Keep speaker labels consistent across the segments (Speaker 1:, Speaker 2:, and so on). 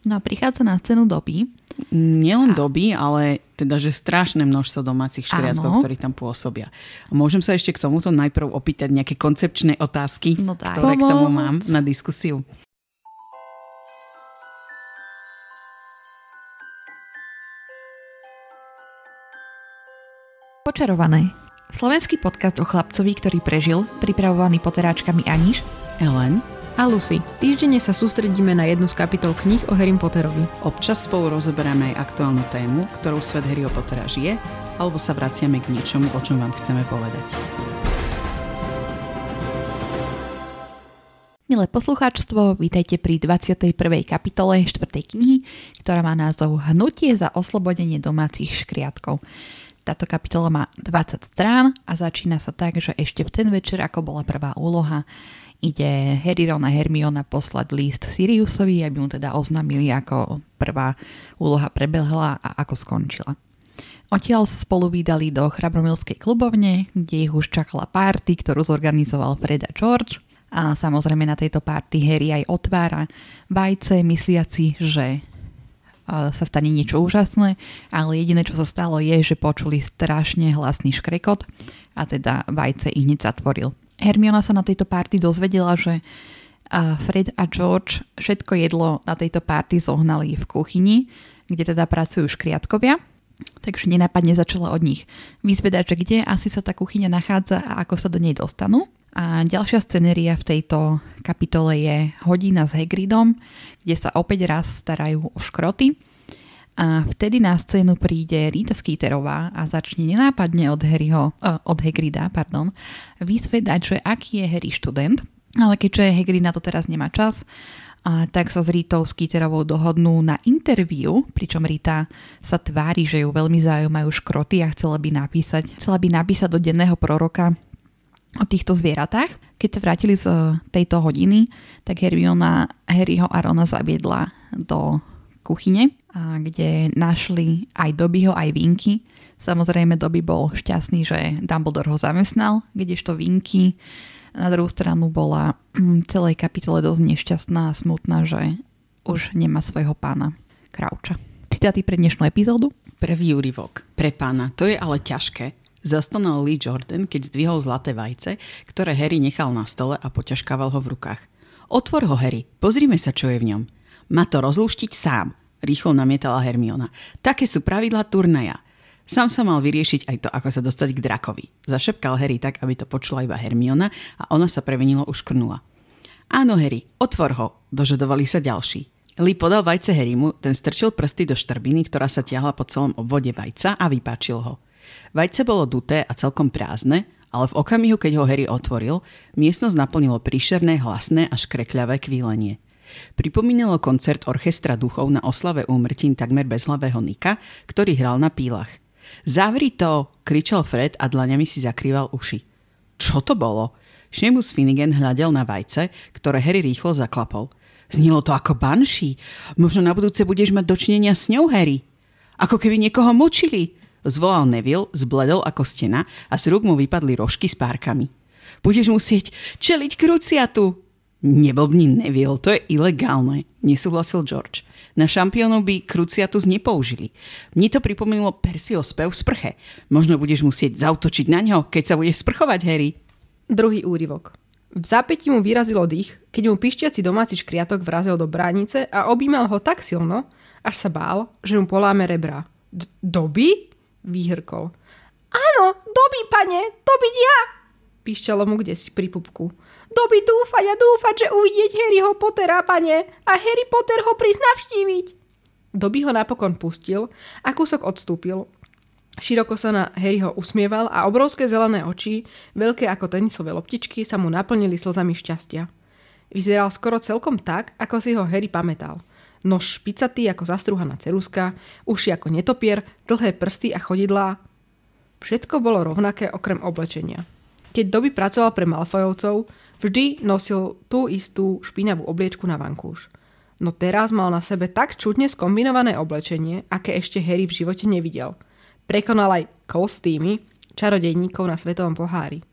Speaker 1: No a prichádza na scénu doby.
Speaker 2: Nielen doby, ale teda, že strašné množstvo domácich škriatkov, ktorí tam pôsobia. A môžem sa ešte k tomuto najprv opýtať nejaké koncepčné otázky,
Speaker 1: no tak.
Speaker 2: ktoré Pomoc. k tomu mám na diskusiu.
Speaker 1: Počarované. Slovenský podcast o chlapcovi, ktorý prežil, pripravovaný poteráčkami Aniš,
Speaker 2: Ellen
Speaker 3: a Lucy. Týždenne sa sústredíme na jednu z kapitol kníh o Harry Potterovi.
Speaker 2: Občas spolu rozoberáme aj aktuálnu tému, ktorou svet Harryho Pottera žije, alebo sa vraciame k niečomu, o čom vám chceme povedať.
Speaker 1: Milé poslucháčstvo, vítajte pri 21. kapitole 4. knihy, ktorá má názov Hnutie za oslobodenie domácich škriatkov. Táto kapitola má 20 strán a začína sa tak, že ešte v ten večer, ako bola prvá úloha, ide Harry, Ron a Hermiona poslať list Siriusovi, aby mu teda oznámili, ako prvá úloha prebehla a ako skončila. Odtiaľ sa spolu vydali do Chrabromilskej klubovne, kde ich už čakala party, ktorú zorganizoval Fred a George. A samozrejme na tejto party Harry aj otvára vajce, mysliaci, že sa stane niečo úžasné, ale jediné, čo sa stalo je, že počuli strašne hlasný škrekot a teda vajce ich hneď zatvoril. Hermiona sa na tejto party dozvedela, že Fred a George všetko jedlo na tejto party zohnali v kuchyni, kde teda pracujú škriatkovia. Takže nenápadne začala od nich vyzvedať, že kde asi sa tá kuchyňa nachádza a ako sa do nej dostanú. A ďalšia scenéria v tejto kapitole je hodina s Hagridom, kde sa opäť raz starajú o škroty a vtedy na scénu príde Rita Skeeterová a začne nenápadne od, Harryho, uh, od Hagrida pardon, vysvedať, že aký je Harry študent, ale keďže Hagrid na to teraz nemá čas, a tak sa s Ritou Skeeterovou dohodnú na interviu, pričom Rita sa tvári, že ju veľmi zaujímajú škroty a chcela by napísať, chcela by napísať do denného proroka o týchto zvieratách. Keď sa vrátili z tejto hodiny, tak Hermiona Harryho a Rona zaviedla do kuchyne kde našli aj Dobyho, aj Vinky. Samozrejme Doby bol šťastný, že Dumbledore ho zamestnal, kdežto Vinky na druhú stranu bola v mm, celej kapitole dosť nešťastná a smutná, že už nemá svojho pána Krauča. Citáty pre dnešnú epizódu?
Speaker 2: Prvý úryvok. Pre pána. To je ale ťažké. Zastonal Lee Jordan, keď zdvihol zlaté vajce, ktoré Harry nechal na stole a poťažkával ho v rukách. Otvor ho, Harry. Pozrime sa, čo je v ňom. Má to rozlúštiť sám. Rýchlo namietala Hermiona. Také sú pravidlá turnaja. Sám sa mal vyriešiť aj to, ako sa dostať k drakovi. Zašepkal Harry tak, aby to počula iba Hermiona a ona sa prevenilo uškrnula. Áno, Harry, otvor ho, dožadovali sa ďalší. Lee podal vajce Harrymu, ten strčil prsty do štrbiny, ktorá sa tiahla po celom obvode vajca a vypáčil ho. Vajce bolo duté a celkom prázdne, ale v okamihu, keď ho Harry otvoril, miestnosť naplnilo príšerné, hlasné a škrekľavé kvílenie. Pripomínalo koncert orchestra duchov na oslave úmrtín takmer bezhlavého Nika, ktorý hral na pílach. Zavri to! kričal Fred a dlaňami si zakrýval uši. Čo to bolo? Seamus Finnegan hľadel na vajce, ktoré Harry rýchlo zaklapol. Znilo to ako banší. Možno na budúce budeš mať dočinenia s ňou, Harry. Ako keby niekoho mučili. Zvolal Neville, zbledol ako stena a z rúk mu vypadli rožky s párkami. Budeš musieť čeliť kruciatu, Neblbni Neville, to je ilegálne, nesúhlasil George. Na šampiónov by Cruciatus nepoužili. Mne to pripomínalo Persio spev v sprche. Možno budeš musieť zautočiť na ňo, keď sa budeš sprchovať, Harry.
Speaker 3: Druhý úryvok. V zápäti mu vyrazilo dých, keď mu pišťací domáci škriatok vrazil do bránice a objímal ho tak silno, až sa bál, že mu poláme rebra. Doby? Výhrkol. Áno, doby, pane, dobyť ja! Pišťalo mu kde si pri pupku doby dúfať a dúfať, že uvidieť Harryho Pottera, pane, a Harry Potter ho prísť navštíviť. Doby ho napokon pustil a kúsok odstúpil. Široko sa na Harryho usmieval a obrovské zelené oči, veľké ako tenisové loptičky, sa mu naplnili slzami šťastia. Vyzeral skoro celkom tak, ako si ho Harry pamätal. Nož špicatý ako zastruhaná ceruska, uši ako netopier, dlhé prsty a chodidlá. Všetko bolo rovnaké okrem oblečenia. Keď doby pracoval pre Malfojovcov, Vždy nosil tú istú špinavú obliečku na vankúš. No teraz mal na sebe tak čudne skombinované oblečenie, aké ešte Harry v živote nevidel. Prekonal aj kostýmy čarodejníkov na svetovom pohári.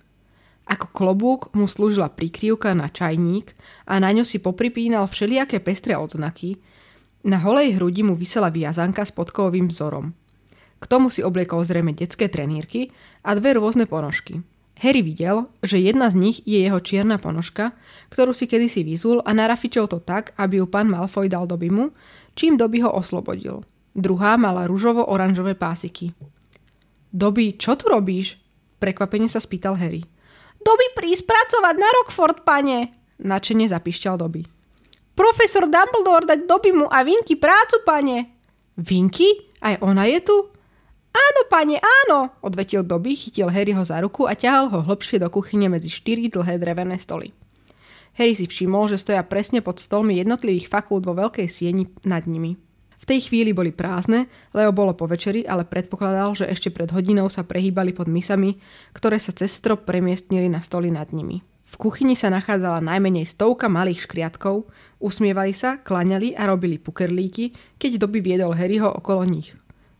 Speaker 3: Ako klobúk mu slúžila prikryvka na čajník a na ňu si popripínal všelijaké pestré odznaky, Na holej hrudi mu vysela viazanka s podkovým vzorom. K tomu si obliekol zrejme detské trenírky a dve rôzne ponožky. Harry videl, že jedna z nich je jeho čierna ponožka, ktorú si kedysi vyzul a narafičol to tak, aby ju pán Malfoy dal Dobimu, čím Dobby ho oslobodil. Druhá mala ružovo-oranžové pásiky. Dobby, čo tu robíš? Prekvapene sa spýtal Harry. Dobby prísť pracovať na Rockford, pane! Načene zapišťal Dobby. Profesor Dumbledore dať Dobbymu a Vinky prácu, pane! Vinky? Aj ona je tu? Áno, pane, áno, odvetil Dobby, chytil Harryho za ruku a ťahal ho hlbšie do kuchyne medzi štyri dlhé drevené stoly. Harry si všimol, že stoja presne pod stolmi jednotlivých fakult vo veľkej sieni nad nimi. V tej chvíli boli prázdne, Leo bolo po večeri, ale predpokladal, že ešte pred hodinou sa prehýbali pod misami, ktoré sa cez strop premiestnili na stoly nad nimi. V kuchyni sa nachádzala najmenej stovka malých škriatkov, usmievali sa, klaňali a robili pukerlíky, keď doby viedol Harryho okolo nich.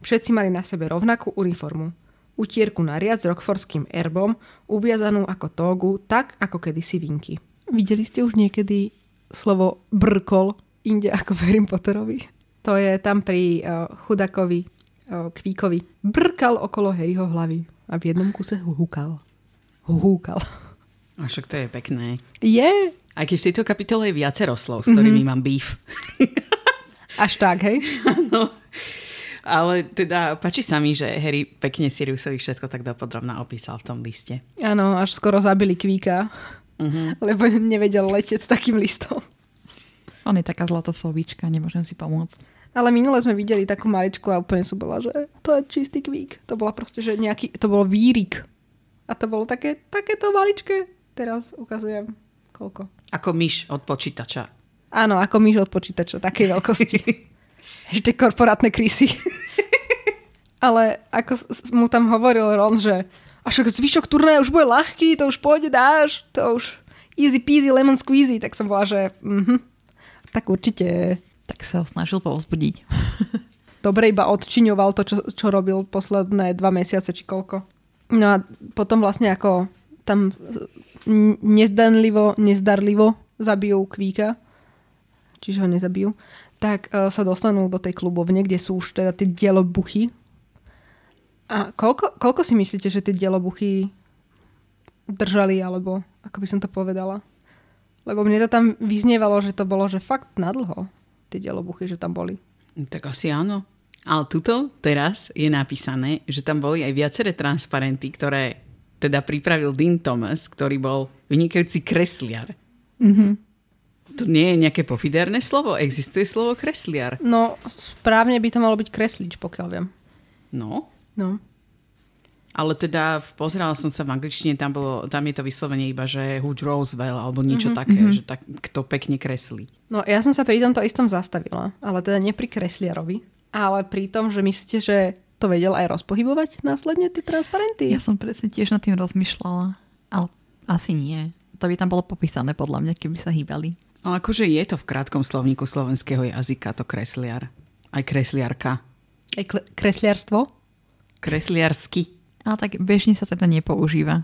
Speaker 3: Všetci mali na sebe rovnakú uniformu. Utierku na riad s rockforským erbom, uviazanú ako tógu, tak ako kedysi vinky. Videli ste už niekedy slovo brkol inde ako v Harry Potterovi? To je tam pri uh, chudakovi uh, Kvíkovi. Brkal okolo Harryho hlavy a v jednom kuse húkal. Húkal.
Speaker 2: A však to je pekné.
Speaker 3: Je.
Speaker 2: Aj keď v tejto kapitole je viacero slov, s ktorými mm-hmm. mám beef.
Speaker 3: Až tak, hej?
Speaker 2: no. Ale teda páči sa mi, že Harry pekne Siriusovi všetko tak dopodrobná opísal v tom liste.
Speaker 3: Áno, až skoro zabili Kvíka, uh-huh. lebo nevedel letieť s takým listom.
Speaker 1: On je taká zlatoslovíčka, nemôžem si pomôcť.
Speaker 3: Ale minule sme videli takú maličku a úplne som bola, že to je čistý kvík. To bola proste, že nejaký, to bolo výrik. A to bolo také, takéto maličké. Teraz ukazujem koľko.
Speaker 2: Ako myš od počítača.
Speaker 3: Áno, ako myš od počítača, takej veľkosti. Ešte korporátne krysy. Ale ako mu tam hovoril Ron, že a však zvyšok turnaja už bude ľahký, to už pôjde, dáš, to už easy peasy, lemon squeezy, tak som bola, že mhm, tak určite.
Speaker 1: Tak sa ho snažil povzbudiť.
Speaker 3: Dobre iba odčiňoval to, čo, čo robil posledné dva mesiace, či koľko. No a potom vlastne ako tam nezdanlivo, nezdarlivo zabijú Kvíka, čiže ho nezabijú, tak uh, sa dostanú do tej klubovne, kde sú už teda tie dielobuchy. A koľko, koľko si myslíte, že tie dielobuchy držali, alebo ako by som to povedala? Lebo mne to tam vyznievalo, že to bolo, že fakt nadlho tie dielobuchy, že tam boli.
Speaker 2: Tak asi áno. Ale tuto teraz je napísané, že tam boli aj viaceré transparenty, ktoré teda pripravil Dean Thomas, ktorý bol vynikajúci kresliar. Mm-hmm. To nie je nejaké pofiderné slovo? Existuje slovo kresliar?
Speaker 3: No, správne by to malo byť kreslič, pokiaľ viem.
Speaker 2: No?
Speaker 3: No.
Speaker 2: Ale teda pozerala som sa v angličtine, tam, bolo, tam je to vyslovene iba, že who draws well, alebo niečo mm-hmm, také, mm-hmm. že tak, kto pekne kreslí.
Speaker 3: No ja som sa pri tomto istom zastavila, ale teda nie pri kresliarovi, ale pri tom, že myslíte, že to vedel aj rozpohybovať následne tie transparenty?
Speaker 1: Ja som presne tiež nad tým rozmýšľala, ale asi nie. To by tam bolo popísané podľa mňa, keby sa hýbali.
Speaker 2: No akože je to v krátkom slovníku slovenského jazyka to kresliar. Aj kresliarka.
Speaker 3: Aj kle- kresliarstvo?
Speaker 2: Kresliarsky.
Speaker 1: Ale tak bežne sa teda nepoužíva.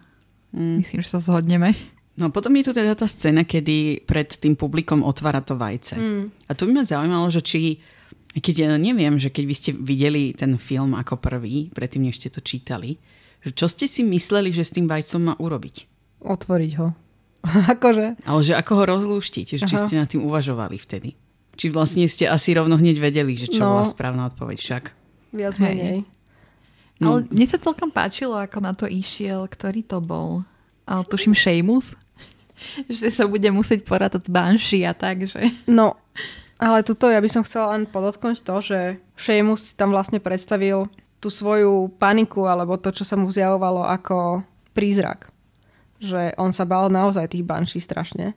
Speaker 1: Mm. Myslím, že sa zhodneme.
Speaker 2: No potom je tu teda tá scéna, kedy pred tým publikom otvára to vajce. Mm. A to by ma zaujímalo, že či, keď ja neviem, že keď by ste videli ten film ako prvý, predtým než ste to čítali, že čo ste si mysleli, že s tým vajcom má urobiť?
Speaker 3: Otvoriť ho. akože.
Speaker 2: Ale že ako ho rozlúštiť, že či ste nad tým uvažovali vtedy. Či vlastne ste asi rovno hneď vedeli, že čo no, bola správna odpoveď však.
Speaker 3: Viac Hej. menej.
Speaker 1: No. Ale mne sa celkom páčilo, ako na to išiel. Ktorý to bol? Ale tuším Seamus. že sa bude musieť porátať s Banshee a tak, že...
Speaker 3: No, ale tuto ja by som chcela len podotknúť to, že Seamus tam vlastne predstavil tú svoju paniku alebo to, čo sa mu zjavovalo ako prízrak že on sa bál naozaj tých banší strašne.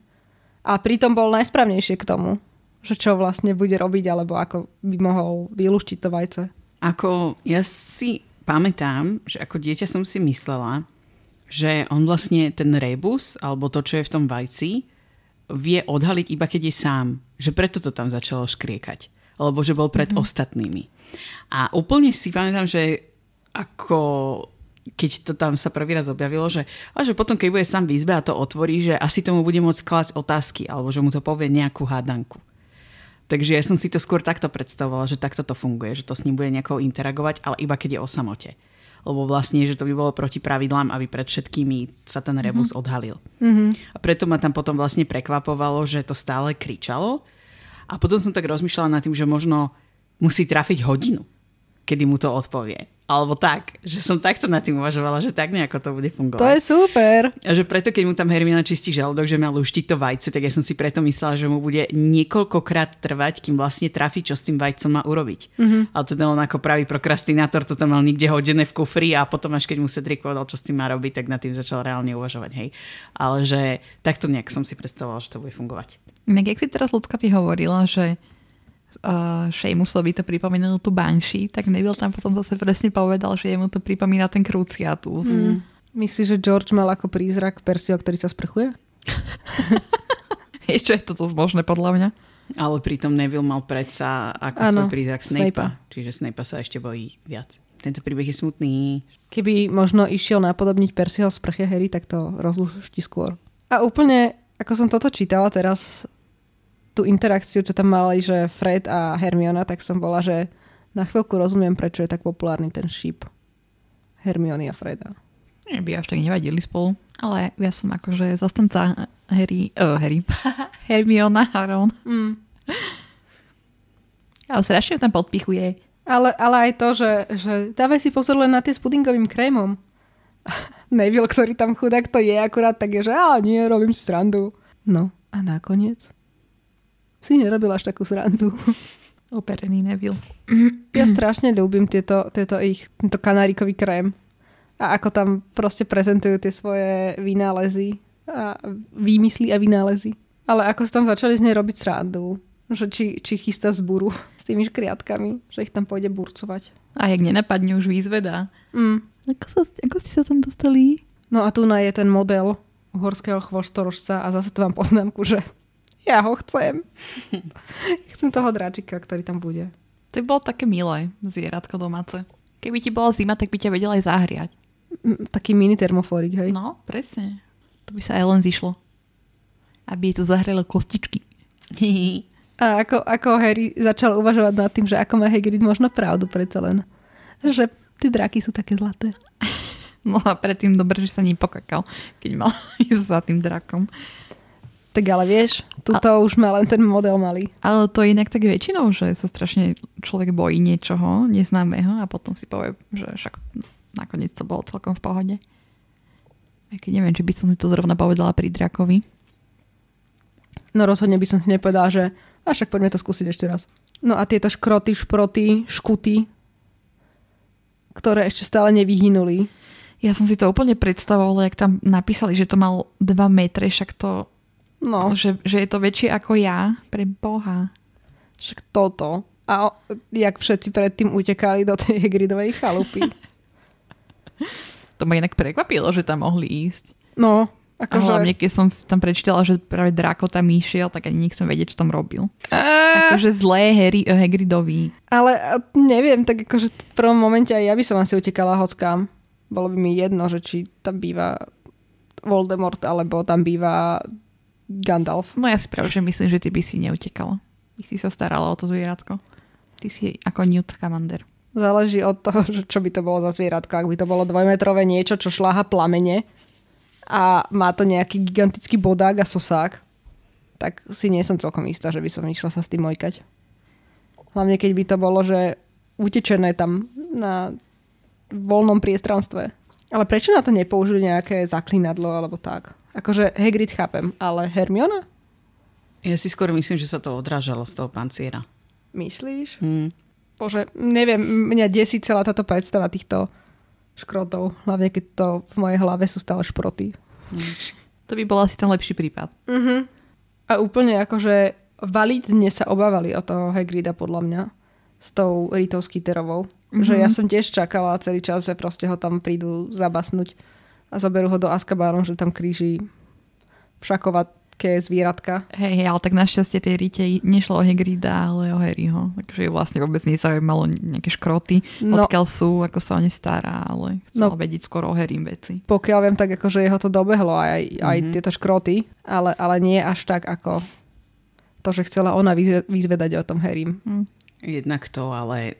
Speaker 3: A pritom bol najsprávnejšie k tomu, že čo vlastne bude robiť, alebo ako by mohol vylúštiť to vajce.
Speaker 2: Ako ja si pamätám, že ako dieťa som si myslela, že on vlastne ten rebus, alebo to, čo je v tom vajci, vie odhaliť iba keď je sám. Že preto to tam začalo škriekať. Alebo že bol pred mm-hmm. ostatnými. A úplne si pamätám, že ako keď to tam sa prvý raz objavilo, že, a že potom, keď bude sám v izbe a to otvorí, že asi tomu bude môcť klásť otázky, alebo že mu to povie nejakú hádanku. Takže ja som si to skôr takto predstavovala, že takto to funguje, že to s ním bude nejako interagovať, ale iba keď je o samote. Lebo vlastne, že to by bolo proti pravidlám, aby pred všetkými sa ten rebus mm-hmm. odhalil. Mm-hmm. A preto ma tam potom vlastne prekvapovalo, že to stále kričalo. A potom som tak rozmýšľala nad tým, že možno musí trafiť hodinu, kedy mu to odpovie. Alebo tak, že som takto nad tým uvažovala, že tak nejako to bude fungovať.
Speaker 3: To je super.
Speaker 2: A že preto, keď mu tam Hermiona čistí žalúdok, že má luštiť to vajce, tak ja som si preto myslela, že mu bude niekoľkokrát trvať, kým vlastne trafi, čo s tým vajcom má urobiť. Mm-hmm. Ale teda on ako pravý prokrastinátor to tam mal nikde hodené v kufri a potom až keď mu Cedric povedal, čo s tým má robiť, tak nad tým začal reálne uvažovať. Hej. Ale že takto nejak som si predstavovala, že to bude fungovať.
Speaker 1: Inak, jak si teraz ľudská ty hovorila, že uh, Seamusovi to pripomínalo tú Banshee, tak Neville tam potom zase presne povedal, že jemu to pripomína ten Cruciatus. Mm.
Speaker 3: Myslíš, že George mal ako prízrak Persio, ktorý sa sprchuje?
Speaker 1: Je, čo je to dosť možné podľa mňa.
Speaker 2: Ale pritom Neville mal predsa ako ano, svoj prízrak Snape. Čiže Snape sa ešte bojí viac. Tento príbeh je smutný.
Speaker 3: Keby možno išiel napodobniť Persieho sprche Harry, tak to rozluští skôr. A úplne, ako som toto čítala teraz, tú interakciu, čo tam mali, že Fred a Hermiona, tak som bola, že na chvíľku rozumiem, prečo je tak populárny ten šíp Hermiony a Freda.
Speaker 1: Nie by až tak nevadili spolu, ale ja som akože zastanca Harry, uh, Harry, Hermiona a Ron. Mm. Ale strašne tam podpichuje.
Speaker 3: Ale, ale aj to, že, že dávaj si pozor len na tie s pudingovým krémom. Neville, ktorý tam chudák to je akurát tak je, že á, nie, robím si srandu. No a nakoniec si nerobil až takú srandu.
Speaker 1: Operený Neville.
Speaker 3: Ja strašne ľúbim tieto, tieto ich, tento kanárikový krém. A ako tam proste prezentujú tie svoje vynálezy a výmysly a vynálezy. Ale ako sa tam začali z nej robiť srandu. Že či, či chystá zburu s tými škriatkami, že ich tam pôjde burcovať.
Speaker 1: A jak nenapadne už výzveda. Mm. Ako, sa, ako ste sa tam dostali?
Speaker 3: No a tu na je ten model uhorského chvostorožca a zase tu mám poznámku, že ja ho chcem. chcem toho dráčika, ktorý tam bude.
Speaker 1: To by bolo také milé zvieratko domáce. Keby ti bola zima, tak by ťa vedela aj zahriať.
Speaker 3: Taký mini termoforik, hej?
Speaker 1: No, presne. To by sa aj len zišlo. Aby jej to zahrelo kostičky.
Speaker 3: A ako, ako Harry začal uvažovať nad tým, že ako má Hagrid možno pravdu predsa len. Že tie draky sú také zlaté.
Speaker 1: No a predtým dobre, že sa ním pokakal, keď mal ísť za tým drakom.
Speaker 3: Tak ale vieš, tuto a... už má len ten model malý.
Speaker 1: Ale to je inak tak väčšinou, že sa strašne človek bojí niečoho neznámeho a potom si povie, že však nakoniec to bolo celkom v pohode. Aj keď neviem, či by som si to zrovna povedala pri drakovi.
Speaker 3: No rozhodne by som si nepovedala, že a však poďme to skúsiť ešte raz. No a tieto škroty, šproty, škuty, ktoré ešte stále nevyhynuli.
Speaker 1: Ja som si to úplne predstavovala, jak tam napísali, že to mal 2 metre, však to No. Že, že je to väčšie ako ja, pre Boha.
Speaker 3: Však toto. A o, jak všetci predtým utekali do tej Hagridovej chalupy.
Speaker 1: to ma inak prekvapilo, že tam mohli ísť.
Speaker 3: No,
Speaker 1: Akože... A hlavne, keď som tam prečítala, že práve Draco tam išiel, tak ani nechcem vedieť, čo tam robil. A... Akože zlé Harry, uh, Hagridovi.
Speaker 3: Ale neviem, tak akože v prvom momente aj ja by som asi utekala hockám. Bolo by mi jedno, že či tam býva Voldemort, alebo tam býva Gandalf.
Speaker 1: No ja si práve, že myslím, že ty by si neutekala. By si sa starala o to zvieratko. Ty si ako Newt Commander.
Speaker 3: Záleží od toho, čo by to bolo za zvieratko. Ak by to bolo dvojmetrové niečo, čo šláha plamene a má to nejaký gigantický bodák a sosák, tak si nie som celkom istá, že by som išla sa s tým mojkať. Hlavne keď by to bolo, že utečené tam na voľnom priestranstve. Ale prečo na to nepoužili nejaké zaklinadlo alebo tak? Akože Hagrid chápem, ale Hermiona?
Speaker 2: Ja si skôr myslím, že sa to odrážalo z toho panciera.
Speaker 3: Myslíš? Hmm. Bože, neviem, mňa desí celá táto predstava týchto škrotov. Hlavne keď to v mojej hlave sú stále šproty.
Speaker 1: Hmm. To by bol asi ten lepší prípad.
Speaker 3: Uh-huh. A úplne akože validne sa obávali o toho Hagrida podľa mňa s tou Ritou Skiterovou. Mm-hmm. Že ja som tiež čakala celý čas, že proste ho tam prídu zabasnúť a zoberú ho do Azkabaru, že tam kríži všakovatké zvieratka.
Speaker 1: Hej, hej, ale tak našťastie tej Rite nešlo o Hegrida, ale o Harryho. Takže vlastne vôbec nezaujímalo nejaké škroty, no, odkiaľ sú, ako sa o ne stará, ale chcela no, vedieť skôr o Harry veci.
Speaker 3: Pokiaľ viem, tak akože jeho to dobehlo aj, aj mm-hmm. tieto škroty, ale, ale nie až tak ako to, že chcela ona vyzve- vyzvedať o tom Harrym.
Speaker 1: Hm.
Speaker 2: Jednak to, ale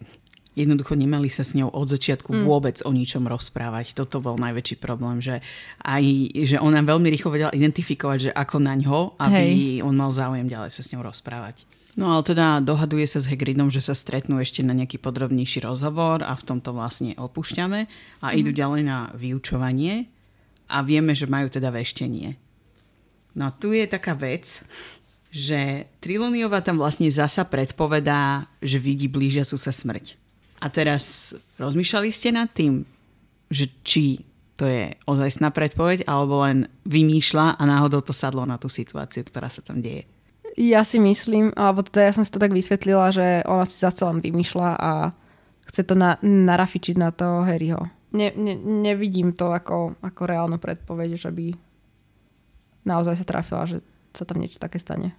Speaker 2: jednoducho nemali sa s ňou od začiatku mm. vôbec o ničom rozprávať. Toto bol najväčší problém, že aj, že ona veľmi rýchlo vedela identifikovať, že ako na ňo, aby Hej. on mal záujem ďalej sa s ňou rozprávať. No ale teda dohaduje sa s Hagridom, že sa stretnú ešte na nejaký podrobnejší rozhovor a v tomto vlastne opúšťame a mm. idú ďalej na vyučovanie a vieme, že majú teda veštenie. No a tu je taká vec, že Triloniova tam vlastne zasa predpovedá, že vidí blížiacu sa smrť. A teraz rozmýšľali ste nad tým, že či to je ozajstná predpoveď, alebo len vymýšľa a náhodou to sadlo na tú situáciu, ktorá sa tam deje.
Speaker 3: Ja si myslím, alebo teda ja som si to tak vysvetlila, že ona si zase len vymýšľa a chce to na, narafičiť na toho Harryho. Ne, ne, nevidím to ako, ako reálnu predpoveď, že by naozaj sa trafila, že sa tam niečo také stane.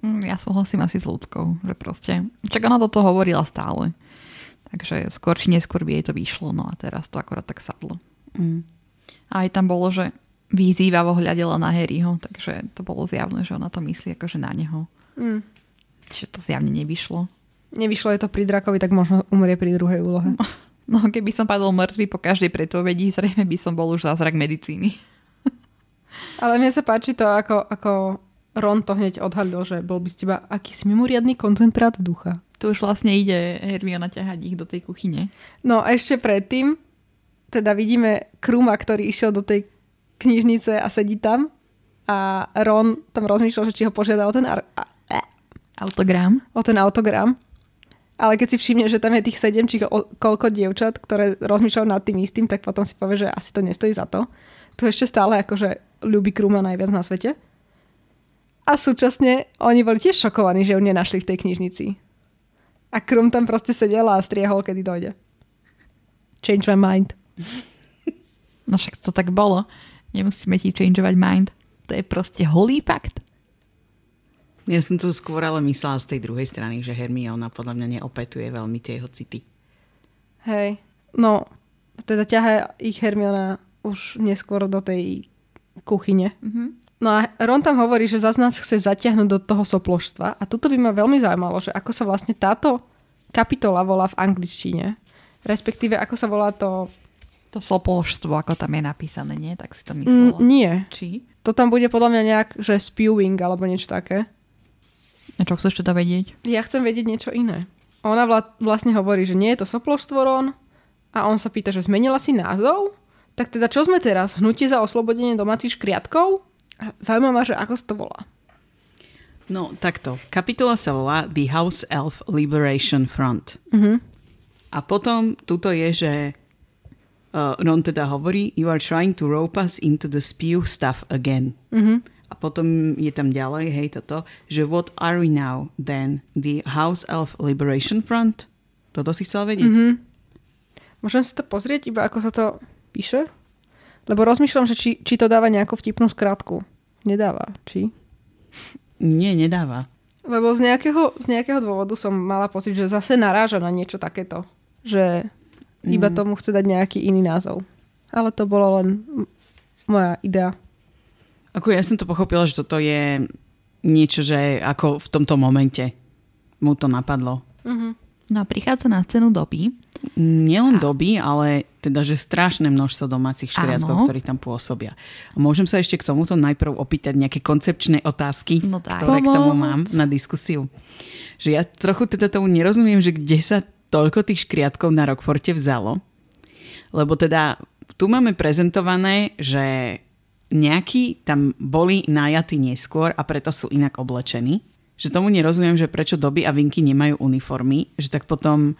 Speaker 1: Mm, ja súhlasím asi s ľudskou, že proste, čak ona toto hovorila stále. Takže skôr či neskôr by jej to vyšlo, no a teraz to akorát tak sadlo. Mm. A aj tam bolo, že vyzývavo hľadela na Harryho, takže to bolo zjavné, že ona to myslí akože na neho. Mm. Čiže to zjavne nevyšlo.
Speaker 3: Nevyšlo je to pri drakovi, tak možno umrie pri druhej úlohe.
Speaker 1: No, keby som padol mŕtvy po každej predpovedi, zrejme by som bol už zázrak medicíny.
Speaker 3: Ale mne sa páči to, ako, ako Ron to hneď odhalil, že bol by z teba akýsi mimoriadný koncentrát ducha.
Speaker 1: Tu už vlastne ide Hermiona ťahať ich do tej kuchyne.
Speaker 3: No a ešte predtým teda vidíme Kruma, ktorý išiel do tej knižnice a sedí tam a Ron tam rozmýšľal, že či ho požiada o ten ar- a-
Speaker 1: a- autogram.
Speaker 3: O ten autogram. Ale keď si všimne, že tam je tých sedem či koľko dievčat, ktoré rozmýšľajú nad tým istým, tak potom si povie, že asi to nestojí za to. Tu ešte stále akože ľubí Kruma najviac na svete. A súčasne oni boli tiež šokovaní, že ju nenašli v tej knižnici. A Krum tam proste sedela a striehol, kedy dojde. Change my mind.
Speaker 1: No však to tak bolo. Nemusíme ti changeovať mind. To je proste holý fakt.
Speaker 2: Ja som to skôr ale myslela z tej druhej strany, že Hermiona podľa mňa neopetuje veľmi tie jeho city.
Speaker 3: Hej, no, teda ťaha ich Hermiona už neskôr do tej kuchyne. Mm-hmm. No a Ron tam hovorí, že zase nás chce zatiahnuť do toho soploštva a tuto by ma veľmi zaujímalo, že ako sa vlastne táto kapitola volá v angličtine. Respektíve, ako sa volá to
Speaker 1: to sopložstvo, ako tam je napísané, nie? Tak si to myslela.
Speaker 3: Mm, nie.
Speaker 1: Či?
Speaker 3: To tam bude podľa mňa nejak, že spewing alebo niečo také.
Speaker 1: A čo chceš teda vedieť?
Speaker 3: Ja chcem vedieť niečo iné. Ona vla- vlastne hovorí, že nie je to sopložstvo Ron a on sa pýta, že zmenila si názov? Tak teda čo sme teraz? Hnutie za oslobodenie domácich škriatkov? Zaujímavé ma, že ako sa to volá.
Speaker 2: No, takto. Kapitola sa volá The House Elf Liberation Front. Uh-huh. A potom tuto je, že uh, Ron teda hovorí, you are trying to rope us into the spew stuff again. Mm-hmm. A potom je tam ďalej, hej, toto, že what are we now then? The House of Liberation Front? Toto si chcel vedieť? Mm-hmm.
Speaker 3: Môžem si to pozrieť, iba ako sa to píše? Lebo rozmýšľam, že či, či to dáva nejakú vtipnú skratku. Nedáva, či?
Speaker 2: Nie, nedáva.
Speaker 3: Lebo z nejakého, z nejakého dôvodu som mala pocit, že zase naráža na niečo takéto. Že iba mm. tomu chce dať nejaký iný názov. Ale to bolo len moja idea.
Speaker 2: Ako ja som to pochopila, že toto je niečo, že ako v tomto momente mu to napadlo.
Speaker 1: Mm-hmm. No a prichádza na scénu doby.
Speaker 2: Nielen doby, ale teda, že strašné množstvo domácich škriatkov, ktorí tam pôsobia. A môžem sa ešte k tomuto najprv opýtať nejaké koncepčné otázky, no ktoré Pomoc. k tomu mám na diskusiu. Že ja trochu teda tomu nerozumiem, že kde sa toľko tých škriatkov na Rockforte vzalo. Lebo teda tu máme prezentované, že nejakí tam boli najatí neskôr a preto sú inak oblečení. Že tomu nerozumiem, že prečo doby a vinky nemajú uniformy, že tak potom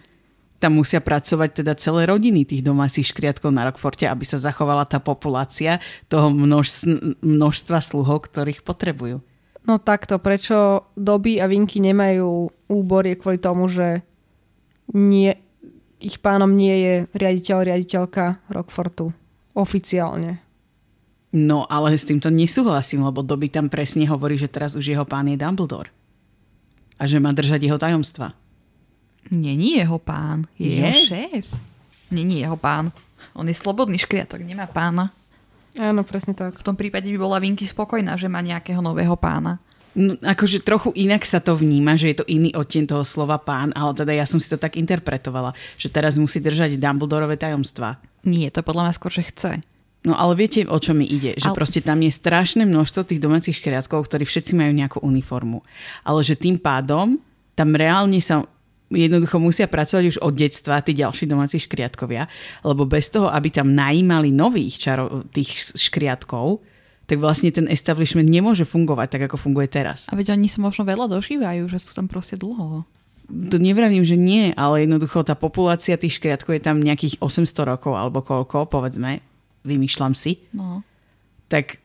Speaker 2: tam musia pracovať teda celé rodiny tých domácich škriatkov na Rockforte, aby sa zachovala tá populácia toho množ, množstva sluhov, ktorých potrebujú.
Speaker 3: No takto, prečo doby a vinky nemajú úbor je kvôli tomu, že nie, ich pánom nie je riaditeľ, riaditeľka Rockfortu. Oficiálne.
Speaker 2: No, ale s týmto nesúhlasím, lebo Dobby tam presne hovorí, že teraz už jeho pán je Dumbledore. A že má držať jeho tajomstva.
Speaker 1: Není jeho pán, je, je? jeho šéf. Není jeho pán. On je slobodný škriatok, nemá pána.
Speaker 3: Áno, presne tak.
Speaker 1: V tom prípade by bola Vinky spokojná, že má nejakého nového pána.
Speaker 2: No, akože trochu inak sa to vníma, že je to iný odtieň toho slova pán, ale teda ja som si to tak interpretovala, že teraz musí držať Dumbledorové tajomstva.
Speaker 1: Nie, to podľa mňa skôr, že chce.
Speaker 2: No ale viete, o čo mi ide? Že
Speaker 1: Ale-
Speaker 2: proste tam je strašné množstvo tých domácich škriatkov, ktorí všetci majú nejakú uniformu. Ale že tým pádom tam reálne sa jednoducho musia pracovať už od detstva tí ďalší domáci škriatkovia, lebo bez toho, aby tam najímali nových čaro- tých škriatkov, tak vlastne ten establishment nemôže fungovať tak, ako funguje teraz.
Speaker 1: A veď oni sa možno veľa dožívajú, že sú tam proste dlho.
Speaker 2: To nevravím, že nie, ale jednoducho tá populácia tých škriatkov je tam nejakých 800 rokov alebo koľko, povedzme, vymýšľam si.
Speaker 1: No.
Speaker 2: tak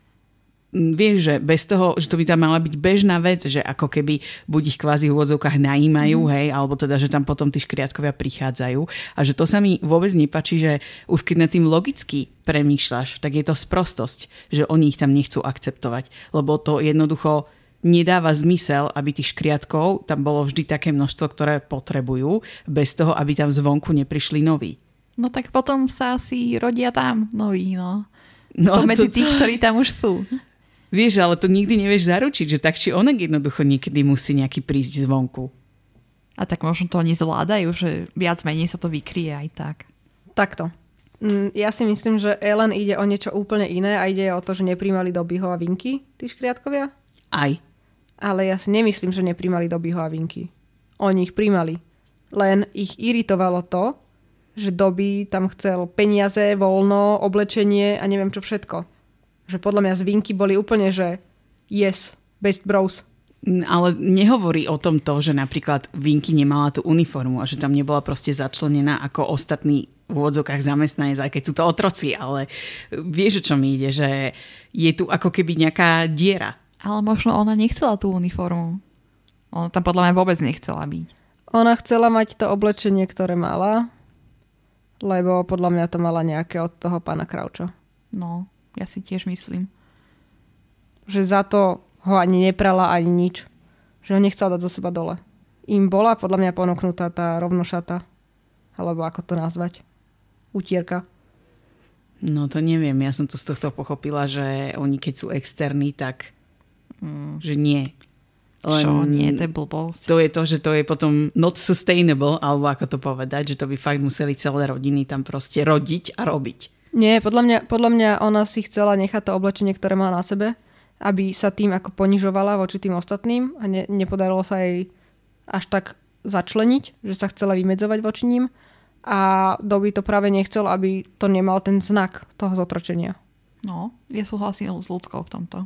Speaker 2: vieš, že bez toho, že to by tam mala byť bežná vec, že ako keby buď ich kvázi v úvodzovkách najímajú, mm. hej, alebo teda, že tam potom tí škriatkovia prichádzajú a že to sa mi vôbec nepačí, že už keď nad tým logicky premýšľaš, tak je to sprostosť, že oni ich tam nechcú akceptovať, lebo to jednoducho nedáva zmysel, aby tých škriatkov tam bolo vždy také množstvo, ktoré potrebujú, bez toho, aby tam zvonku neprišli noví.
Speaker 1: No tak potom sa asi rodia tam noví, no.
Speaker 2: No,
Speaker 1: Pomedzi
Speaker 2: to-
Speaker 1: tých, ktorí tam už sú.
Speaker 2: Vieš, ale to nikdy nevieš zaručiť, že tak či onak jednoducho niekedy musí nejaký prísť zvonku.
Speaker 1: A tak možno to oni zvládajú, že viac menej sa to vykrie aj tak.
Speaker 3: Takto. Mm, Ja si myslím, že Ellen ide o niečo úplne iné a ide o to, že nepríjmali do Byho a Vinky, tí škriatkovia.
Speaker 2: Aj.
Speaker 3: Ale ja si nemyslím, že nepríjmali do Byho a Vinky. Oni ich príjmali. Len ich iritovalo to, že Doby tam chcel peniaze, voľno, oblečenie a neviem čo všetko. Že podľa mňa z Vinky boli úplne, že yes, best bros.
Speaker 2: Ale nehovorí o tom to, že napríklad Vinky nemala tú uniformu a že tam nebola proste začlenená ako ostatní v úvodzokách zamestnanec, aj keď sú to otroci, ale vieš, o čo mi ide, že je tu ako keby nejaká diera.
Speaker 1: Ale možno ona nechcela tú uniformu. Ona tam podľa mňa vôbec nechcela byť.
Speaker 3: Ona chcela mať to oblečenie, ktoré mala, lebo podľa mňa to mala nejaké od toho pána Krauča.
Speaker 1: No, ja si tiež myslím.
Speaker 3: Že za to ho ani neprala, ani nič. Že ho nechcela dať zo seba dole. Im bola podľa mňa ponúknutá tá rovnošata. Alebo ako to nazvať. Utierka.
Speaker 2: No to neviem, ja som to z tohto pochopila, že oni keď sú externí, tak
Speaker 1: Mm.
Speaker 2: že nie.
Speaker 1: Čo, nie, to je blbosť.
Speaker 2: to je to, že to je potom not sustainable, alebo ako to povedať, že to by fakt museli celé rodiny tam proste rodiť a robiť.
Speaker 3: Nie, podľa mňa, podľa mňa ona si chcela nechať to oblečenie, ktoré má na sebe, aby sa tým ako ponižovala voči tým ostatným a ne, nepodarilo sa jej až tak začleniť, že sa chcela vymedzovať voči ním a Dobby to práve nechcel, aby to nemal ten znak toho zotročenia.
Speaker 1: No, ja súhlasím s ľudskou v tomto.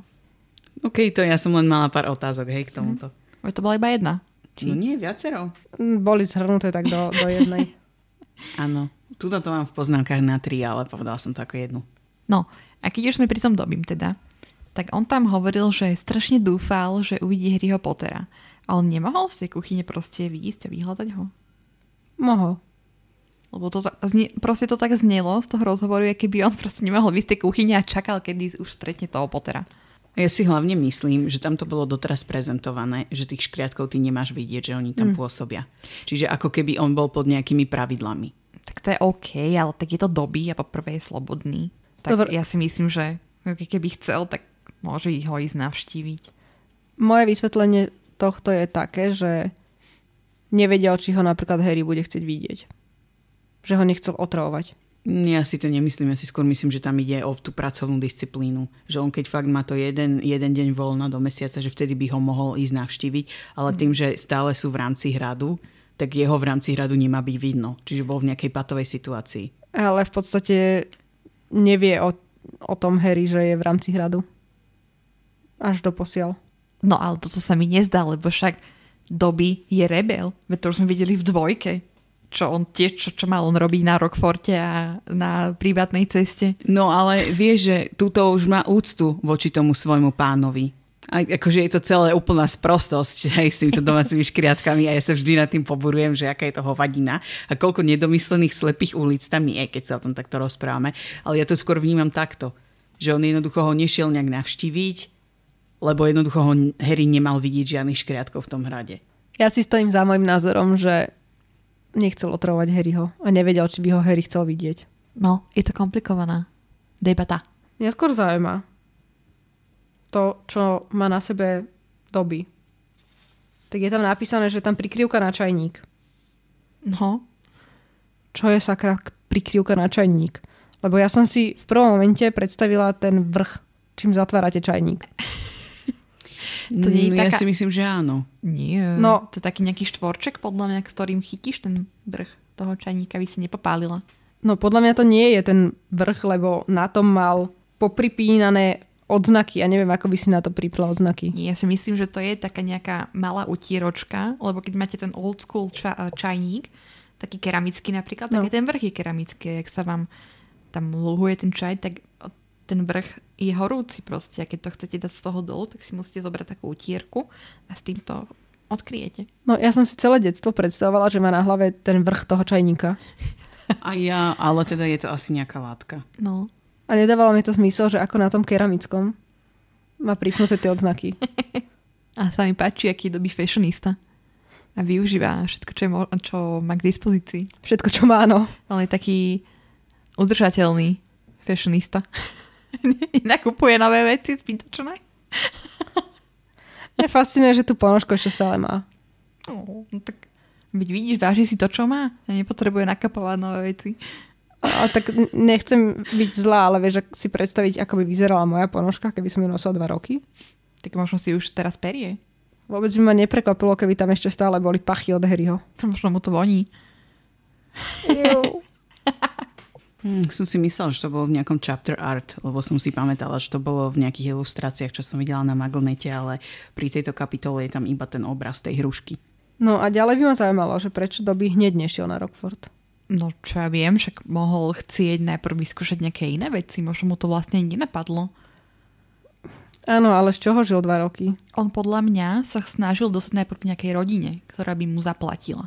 Speaker 2: OK, to ja som len mala pár otázok, hej, k tomuto.
Speaker 1: Veď to bola iba jedna.
Speaker 2: No nie, viacero.
Speaker 3: Mm, Boli zhrnuté tak do, do jednej.
Speaker 2: Áno. Tuto to mám v poznámkach na tri, ale povedala som to ako jednu.
Speaker 1: No, a keď už sme pri tom dobím teda, tak on tam hovoril, že strašne dúfal, že uvidí Harryho Pottera. A on nemohol z tej kuchyne proste výjsť a vyhľadať ho.
Speaker 3: Mohol.
Speaker 1: Lebo to tak, znie, proste to tak znelo z toho rozhovoru, aké keby on proste nemohol výjsť z tej kuchyne a čakal, kedy už stretne toho Pottera.
Speaker 2: Ja si hlavne myslím, že tam to bolo doteraz prezentované, že tých škriatkov ty nemáš vidieť, že oni tam mm. pôsobia. Čiže ako keby on bol pod nejakými pravidlami.
Speaker 1: Tak to je OK, ale tak je to doby a poprvé je slobodný. Tak
Speaker 3: Dobre.
Speaker 1: ja si myslím, že keby chcel, tak môže ho ísť navštíviť.
Speaker 3: Moje vysvetlenie tohto je také, že nevedel, či ho napríklad Harry bude chcieť vidieť. Že ho nechcel otravovať.
Speaker 2: Ja si to nemyslím, ja si skôr myslím, že tam ide o tú pracovnú disciplínu. Že on keď fakt má to jeden, jeden deň voľna do mesiaca, že vtedy by ho mohol ísť navštíviť, ale tým, že stále sú v rámci hradu, tak jeho v rámci hradu nemá byť vidno. Čiže bol v nejakej patovej situácii.
Speaker 3: Ale v podstate nevie o, o tom Harry, že je v rámci hradu. Až do posiaľ.
Speaker 1: No ale toto sa mi nezdá, lebo však Dobby je rebel, veď to už sme videli v dvojke. Čo on tiež, čo, čo mal on robiť na Rockforte a na privátnej ceste.
Speaker 2: No ale vieš, že túto už má úctu voči tomu svojmu pánovi. A akože je to celé úplná sprostosť aj s týmito domácimi škriatkami a ja sa vždy nad tým poburujem, že aká je toho vadina a koľko nedomyslených slepých ulic tam je, keď sa o tom takto rozprávame. Ale ja to skôr vnímam takto, že on jednoducho ho nešiel nejak navštíviť, lebo jednoducho ho Harry nemal vidieť žiadnych škriatkov v tom hrade.
Speaker 3: Ja si stojím za môjim názorom, že nechcel otravovať Harryho a nevedel, či by ho Harry chcel vidieť.
Speaker 1: No, je to komplikovaná debata.
Speaker 3: Mňa skôr zaujíma to, čo má na sebe doby, tak je tam napísané, že tam prikryvka na čajník.
Speaker 1: No,
Speaker 3: Čo je sakra prikryvka na čajník? Lebo ja som si v prvom momente predstavila ten vrch, čím zatvárate čajník.
Speaker 1: To nie je
Speaker 2: Mm, ja
Speaker 1: taká-
Speaker 2: si myslím, že áno.
Speaker 1: nie.
Speaker 3: No.
Speaker 1: To je taký nejaký štvorček, podľa mňa, ktorým chytíš ten vrch toho čajníka, aby si nepopálila.
Speaker 3: No podľa mňa to nie je ten vrch, lebo na tom mal popripínané odznaky. Ja neviem, ako by si na to pripla odznaky.
Speaker 1: Nie, ja si myslím, že to je taká nejaká malá utieročka, lebo keď máte ten old school ča- eh, čajník, taký keramický napríklad, tak
Speaker 3: No.
Speaker 1: aj ten vrch je keramický. Jak sa vám tam luhuje ten čaj, tak ten vrch je horúci proste. A keď to chcete dať z toho dolu, tak si musíte zobrať takú utierku a s tým to odkryjete.
Speaker 3: No ja som si celé detstvo predstavovala, že má na hlave ten vrch toho čajníka.
Speaker 2: A ja, ale teda je to asi nejaká látka.
Speaker 1: No.
Speaker 3: A nedávalo mi to zmysel, že ako na tom keramickom má pripnuté tie odznaky.
Speaker 1: A sa mi páči, aký je doby fashionista. A využíva všetko, čo, je čo má k dispozícii.
Speaker 3: Všetko, čo má, no.
Speaker 1: Ale je taký udržateľný fashionista. Nakupuje nové veci zbytočné.
Speaker 3: Mňa fascinuje, že tú ponožku ešte stále má.
Speaker 1: No, no tak Veď vidíš, váži si to, čo má. A nepotrebuje nakapovať nové veci.
Speaker 3: A, tak nechcem byť zlá, ale vieš, ak si predstaviť, ako by vyzerala moja ponožka, keby som ju nosila dva roky.
Speaker 1: Tak možno si už teraz perie.
Speaker 3: Vôbec by ma neprekvapilo, keby tam ešte stále boli pachy od Harryho.
Speaker 1: Možno mu to voní.
Speaker 2: Hm, som si myslel, že to bolo v nejakom chapter art, lebo som si pamätala, že to bolo v nejakých ilustráciách, čo som videla na Maglnete, ale pri tejto kapitole je tam iba ten obraz tej hrušky.
Speaker 3: No a ďalej by ma zaujímalo, že prečo doby hneď nešiel na Rockford.
Speaker 1: No čo ja viem, však mohol chcieť najprv vyskúšať nejaké iné veci. Možno mu to vlastne nenapadlo.
Speaker 3: Áno, ale z čoho žil dva roky?
Speaker 1: On podľa mňa sa snažil dostať najprv k nejakej rodine, ktorá by mu zaplatila.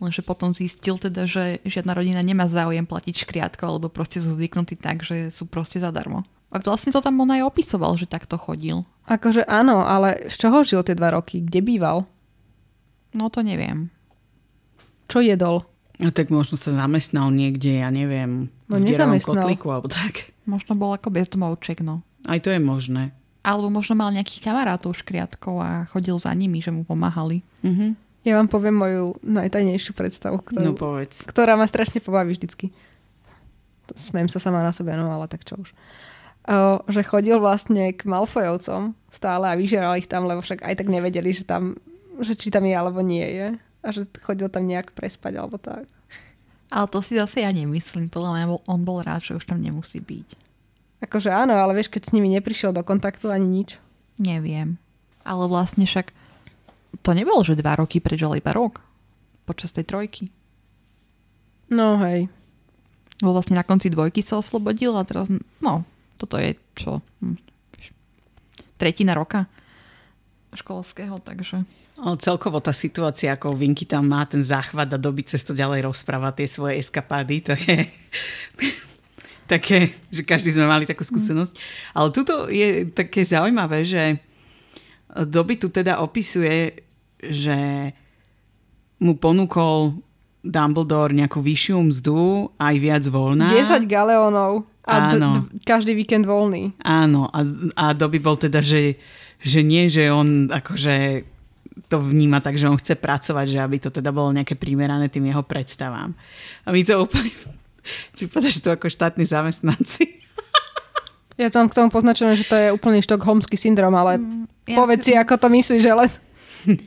Speaker 1: Lenže potom zistil teda, že žiadna rodina nemá záujem platiť škriatko, alebo proste sú zvyknutí tak, že sú proste zadarmo. A vlastne to tam on aj opisoval, že takto chodil.
Speaker 3: Akože áno, ale z čoho žil tie dva roky? Kde býval?
Speaker 1: No to neviem.
Speaker 3: Čo jedol?
Speaker 2: No tak možno sa zamestnal niekde, ja neviem,
Speaker 3: No,
Speaker 2: v kotlíku alebo tak.
Speaker 1: Možno bol ako bezdomovček, no.
Speaker 2: Aj to je možné.
Speaker 1: Alebo možno mal nejakých kamarátov škriatkov a chodil za nimi, že mu pomáhali.
Speaker 2: Mhm.
Speaker 3: Ja vám poviem moju najtajnejšiu predstavu, ktorú,
Speaker 2: No povedz.
Speaker 3: ktorá ma strašne pobaví vždycky. Smiem sa sama na sebe, no ale tak čo už. O, že chodil vlastne k Malfojovcom stále a vyžeral ich tam, lebo však aj tak nevedeli, že tam, že či tam je alebo nie je. A že chodil tam nejak prespať alebo tak.
Speaker 1: Ale to si zase ja nemyslím. Podľa mňa bol, on bol rád, že už tam nemusí byť.
Speaker 3: Akože áno, ale vieš, keď s nimi neprišiel do kontaktu ani nič.
Speaker 1: Neviem. Ale vlastne však to nebolo, že dva roky preč, ale iba rok. Počas tej trojky.
Speaker 3: No hej.
Speaker 1: Bo vlastne na konci dvojky sa oslobodil a teraz, no, toto je čo? Hm, tretina roka školského, takže...
Speaker 2: Ale celkovo tá situácia, ako Vinky tam má ten záchvat a doby cez to ďalej rozpráva tie svoje eskapády, to je také, že každý sme mali takú skúsenosť. Ale tuto je také zaujímavé, že doby tu teda opisuje, že mu ponúkol Dumbledore nejakú vyššiu mzdu, aj viac voľná.
Speaker 3: 10 galeónov a d-
Speaker 2: Áno.
Speaker 3: d- každý víkend voľný.
Speaker 2: Áno, a, a Dobby bol teda, že, že nie, že on akože to vníma tak, že on chce pracovať, že aby to teda bolo nejaké primerané tým jeho predstavám. A mi to úplne prípada, že to ako štátni zamestnanci.
Speaker 3: Ja to mám k tomu poznačené, že to je úplný štokholmský syndrom, ale
Speaker 1: ja
Speaker 3: povedz
Speaker 1: si-
Speaker 3: si, ako to myslíš, že len...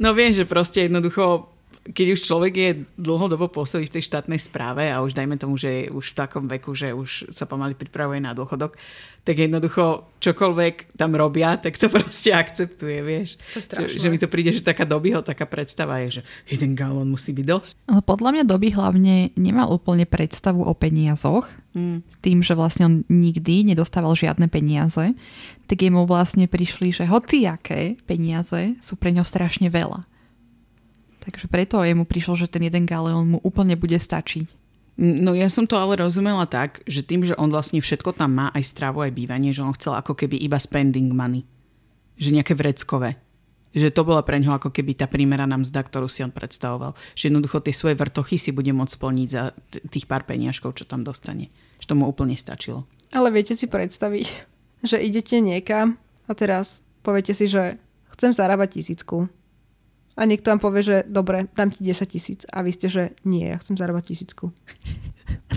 Speaker 2: No viem, že proste jednoducho keď už človek je dlhodobo pôsobí v tej štátnej správe a už dajme tomu, že je už v takom veku, že už sa pomaly pripravuje na dôchodok, tak jednoducho čokoľvek tam robia, tak to proste akceptuje, vieš.
Speaker 3: To je strašné.
Speaker 2: Že, že mi to príde, že taká dobyho, taká predstava je, že jeden galón musí byť dosť.
Speaker 1: Ale podľa mňa doby hlavne nemal úplne predstavu o peniazoch,
Speaker 2: Mm.
Speaker 1: tým, že vlastne on nikdy nedostával žiadne peniaze, tak jemu vlastne prišli, že hociaké peniaze sú pre ňo strašne veľa. Takže preto jemu prišlo, že ten jeden galeón mu úplne bude stačiť.
Speaker 2: No ja som to ale rozumela tak, že tým, že on vlastne všetko tam má, aj stravu, aj bývanie, že on chcel ako keby iba spending money. Že nejaké vreckové. Že to bola pre ako keby tá primeraná mzda, ktorú si on predstavoval. Že jednoducho tie svoje vrtochy si bude môcť splniť za tých pár peniažkov, čo tam dostane. Že to mu úplne stačilo.
Speaker 3: Ale viete si predstaviť, že idete niekam a teraz poviete si, že chcem zarábať tisícku. A niekto vám povie, že dobre, dám ti 10 tisíc. A vy ste, že nie, ja chcem zarábať tisícku.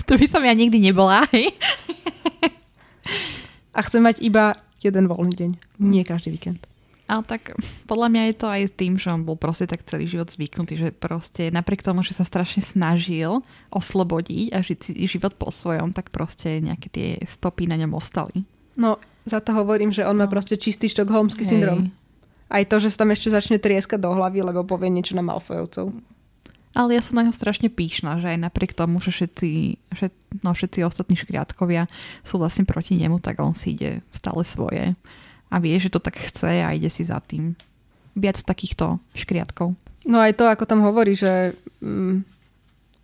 Speaker 1: To by som ja nikdy nebola, hej?
Speaker 3: A chcem mať iba jeden voľný deň. Nie každý víkend.
Speaker 1: Ale tak podľa mňa je to aj tým, že on bol proste tak celý život zvyknutý, že proste napriek tomu, že sa strašne snažil oslobodiť a žiť si život po svojom, tak proste nejaké tie stopy na ňom ostali.
Speaker 3: No, za to hovorím, že on má
Speaker 1: No.
Speaker 3: proste čistý štokholmský syndrom. Aj to, že sa tam ešte začne trieskať do hlavy, lebo povie niečo na Malfojovcov.
Speaker 1: Ale ja som na ňo strašne píšna, že aj napriek tomu, že všetci, všet, no všetci ostatní škriatkovia sú vlastne proti nemu, tak on si ide stále svoje. A vie, že to tak chce a ide si za tým. Viac takýchto škriatkov.
Speaker 3: No aj to, ako tam hovorí, že mm,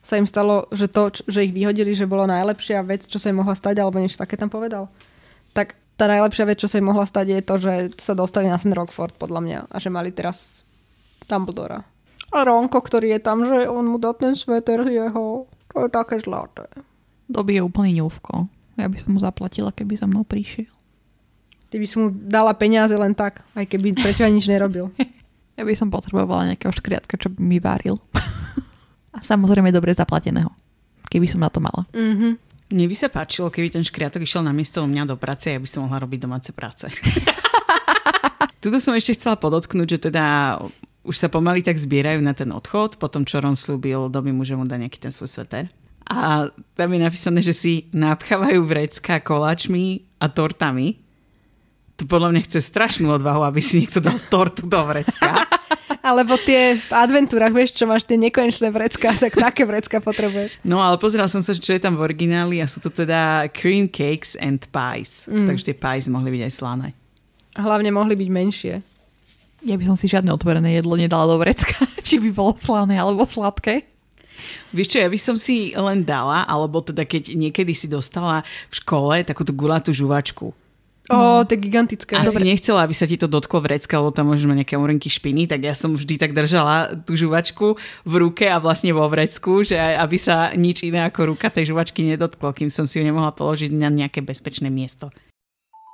Speaker 3: sa im stalo, že to, že ich vyhodili, že bolo najlepšia vec, čo sa im mohla stať, alebo niečo také tam povedal. Tak tá najlepšia vec, čo sa im mohla stať, je to, že sa dostali na ten Rockford, podľa mňa. A že mali teraz Dumbledora. A Ronko, ktorý je tam, že on mu dá ten sveter jeho. To je také zlaté.
Speaker 1: Je úplný ňúvko. Ja by som mu zaplatila, keby za mnou prišiel.
Speaker 3: Ty by si mu dala peniaze len tak, aj keby pre teba nič nerobil.
Speaker 1: Ja by som potrebovala nejakého škriatka, čo by mi varil. A samozrejme dobre zaplateného. Keby som na to mala.
Speaker 3: Mhm.
Speaker 2: Mne by sa páčilo, keby ten škriatok išiel na miesto u mňa do práce a ja by som mohla robiť domáce práce. Tuto som ešte chcela podotknúť, že teda už sa pomaly tak zbierajú na ten odchod, potom čo Ron slúbil doby mu, že mu dá nejaký ten svoj sveter. A tam je napísané, že si napchávajú vrecka koláčmi a tortami. To podľa mňa chce strašnú odvahu, aby si niekto dal tortu do vrecka.
Speaker 3: Alebo tie v adventúrach, vieš, čo máš tie nekonečné vrecka, tak také vrecka potrebuješ.
Speaker 2: No ale pozeral som sa, čo je tam v origináli a sú to teda cream cakes and pies. Mm. Takže tie pies mohli byť aj slané.
Speaker 3: A hlavne mohli byť menšie.
Speaker 1: Ja by som si žiadne otvorené jedlo nedala do vrecka, či by bolo slané alebo sladké.
Speaker 2: Vieš čo, ja by som si len dala, alebo teda keď niekedy si dostala v škole takúto gulatú žuvačku.
Speaker 3: Ó, to je gigantické.
Speaker 2: A si nechcela, aby sa ti to dotklo vrecka, lebo tam môžeš mať nejaké urenky špiny, tak ja som vždy tak držala tú žuvačku v ruke a vlastne vo vrecku, že aby sa nič iné ako ruka tej žuvačky nedotklo, kým som si ju nemohla položiť na nejaké bezpečné miesto.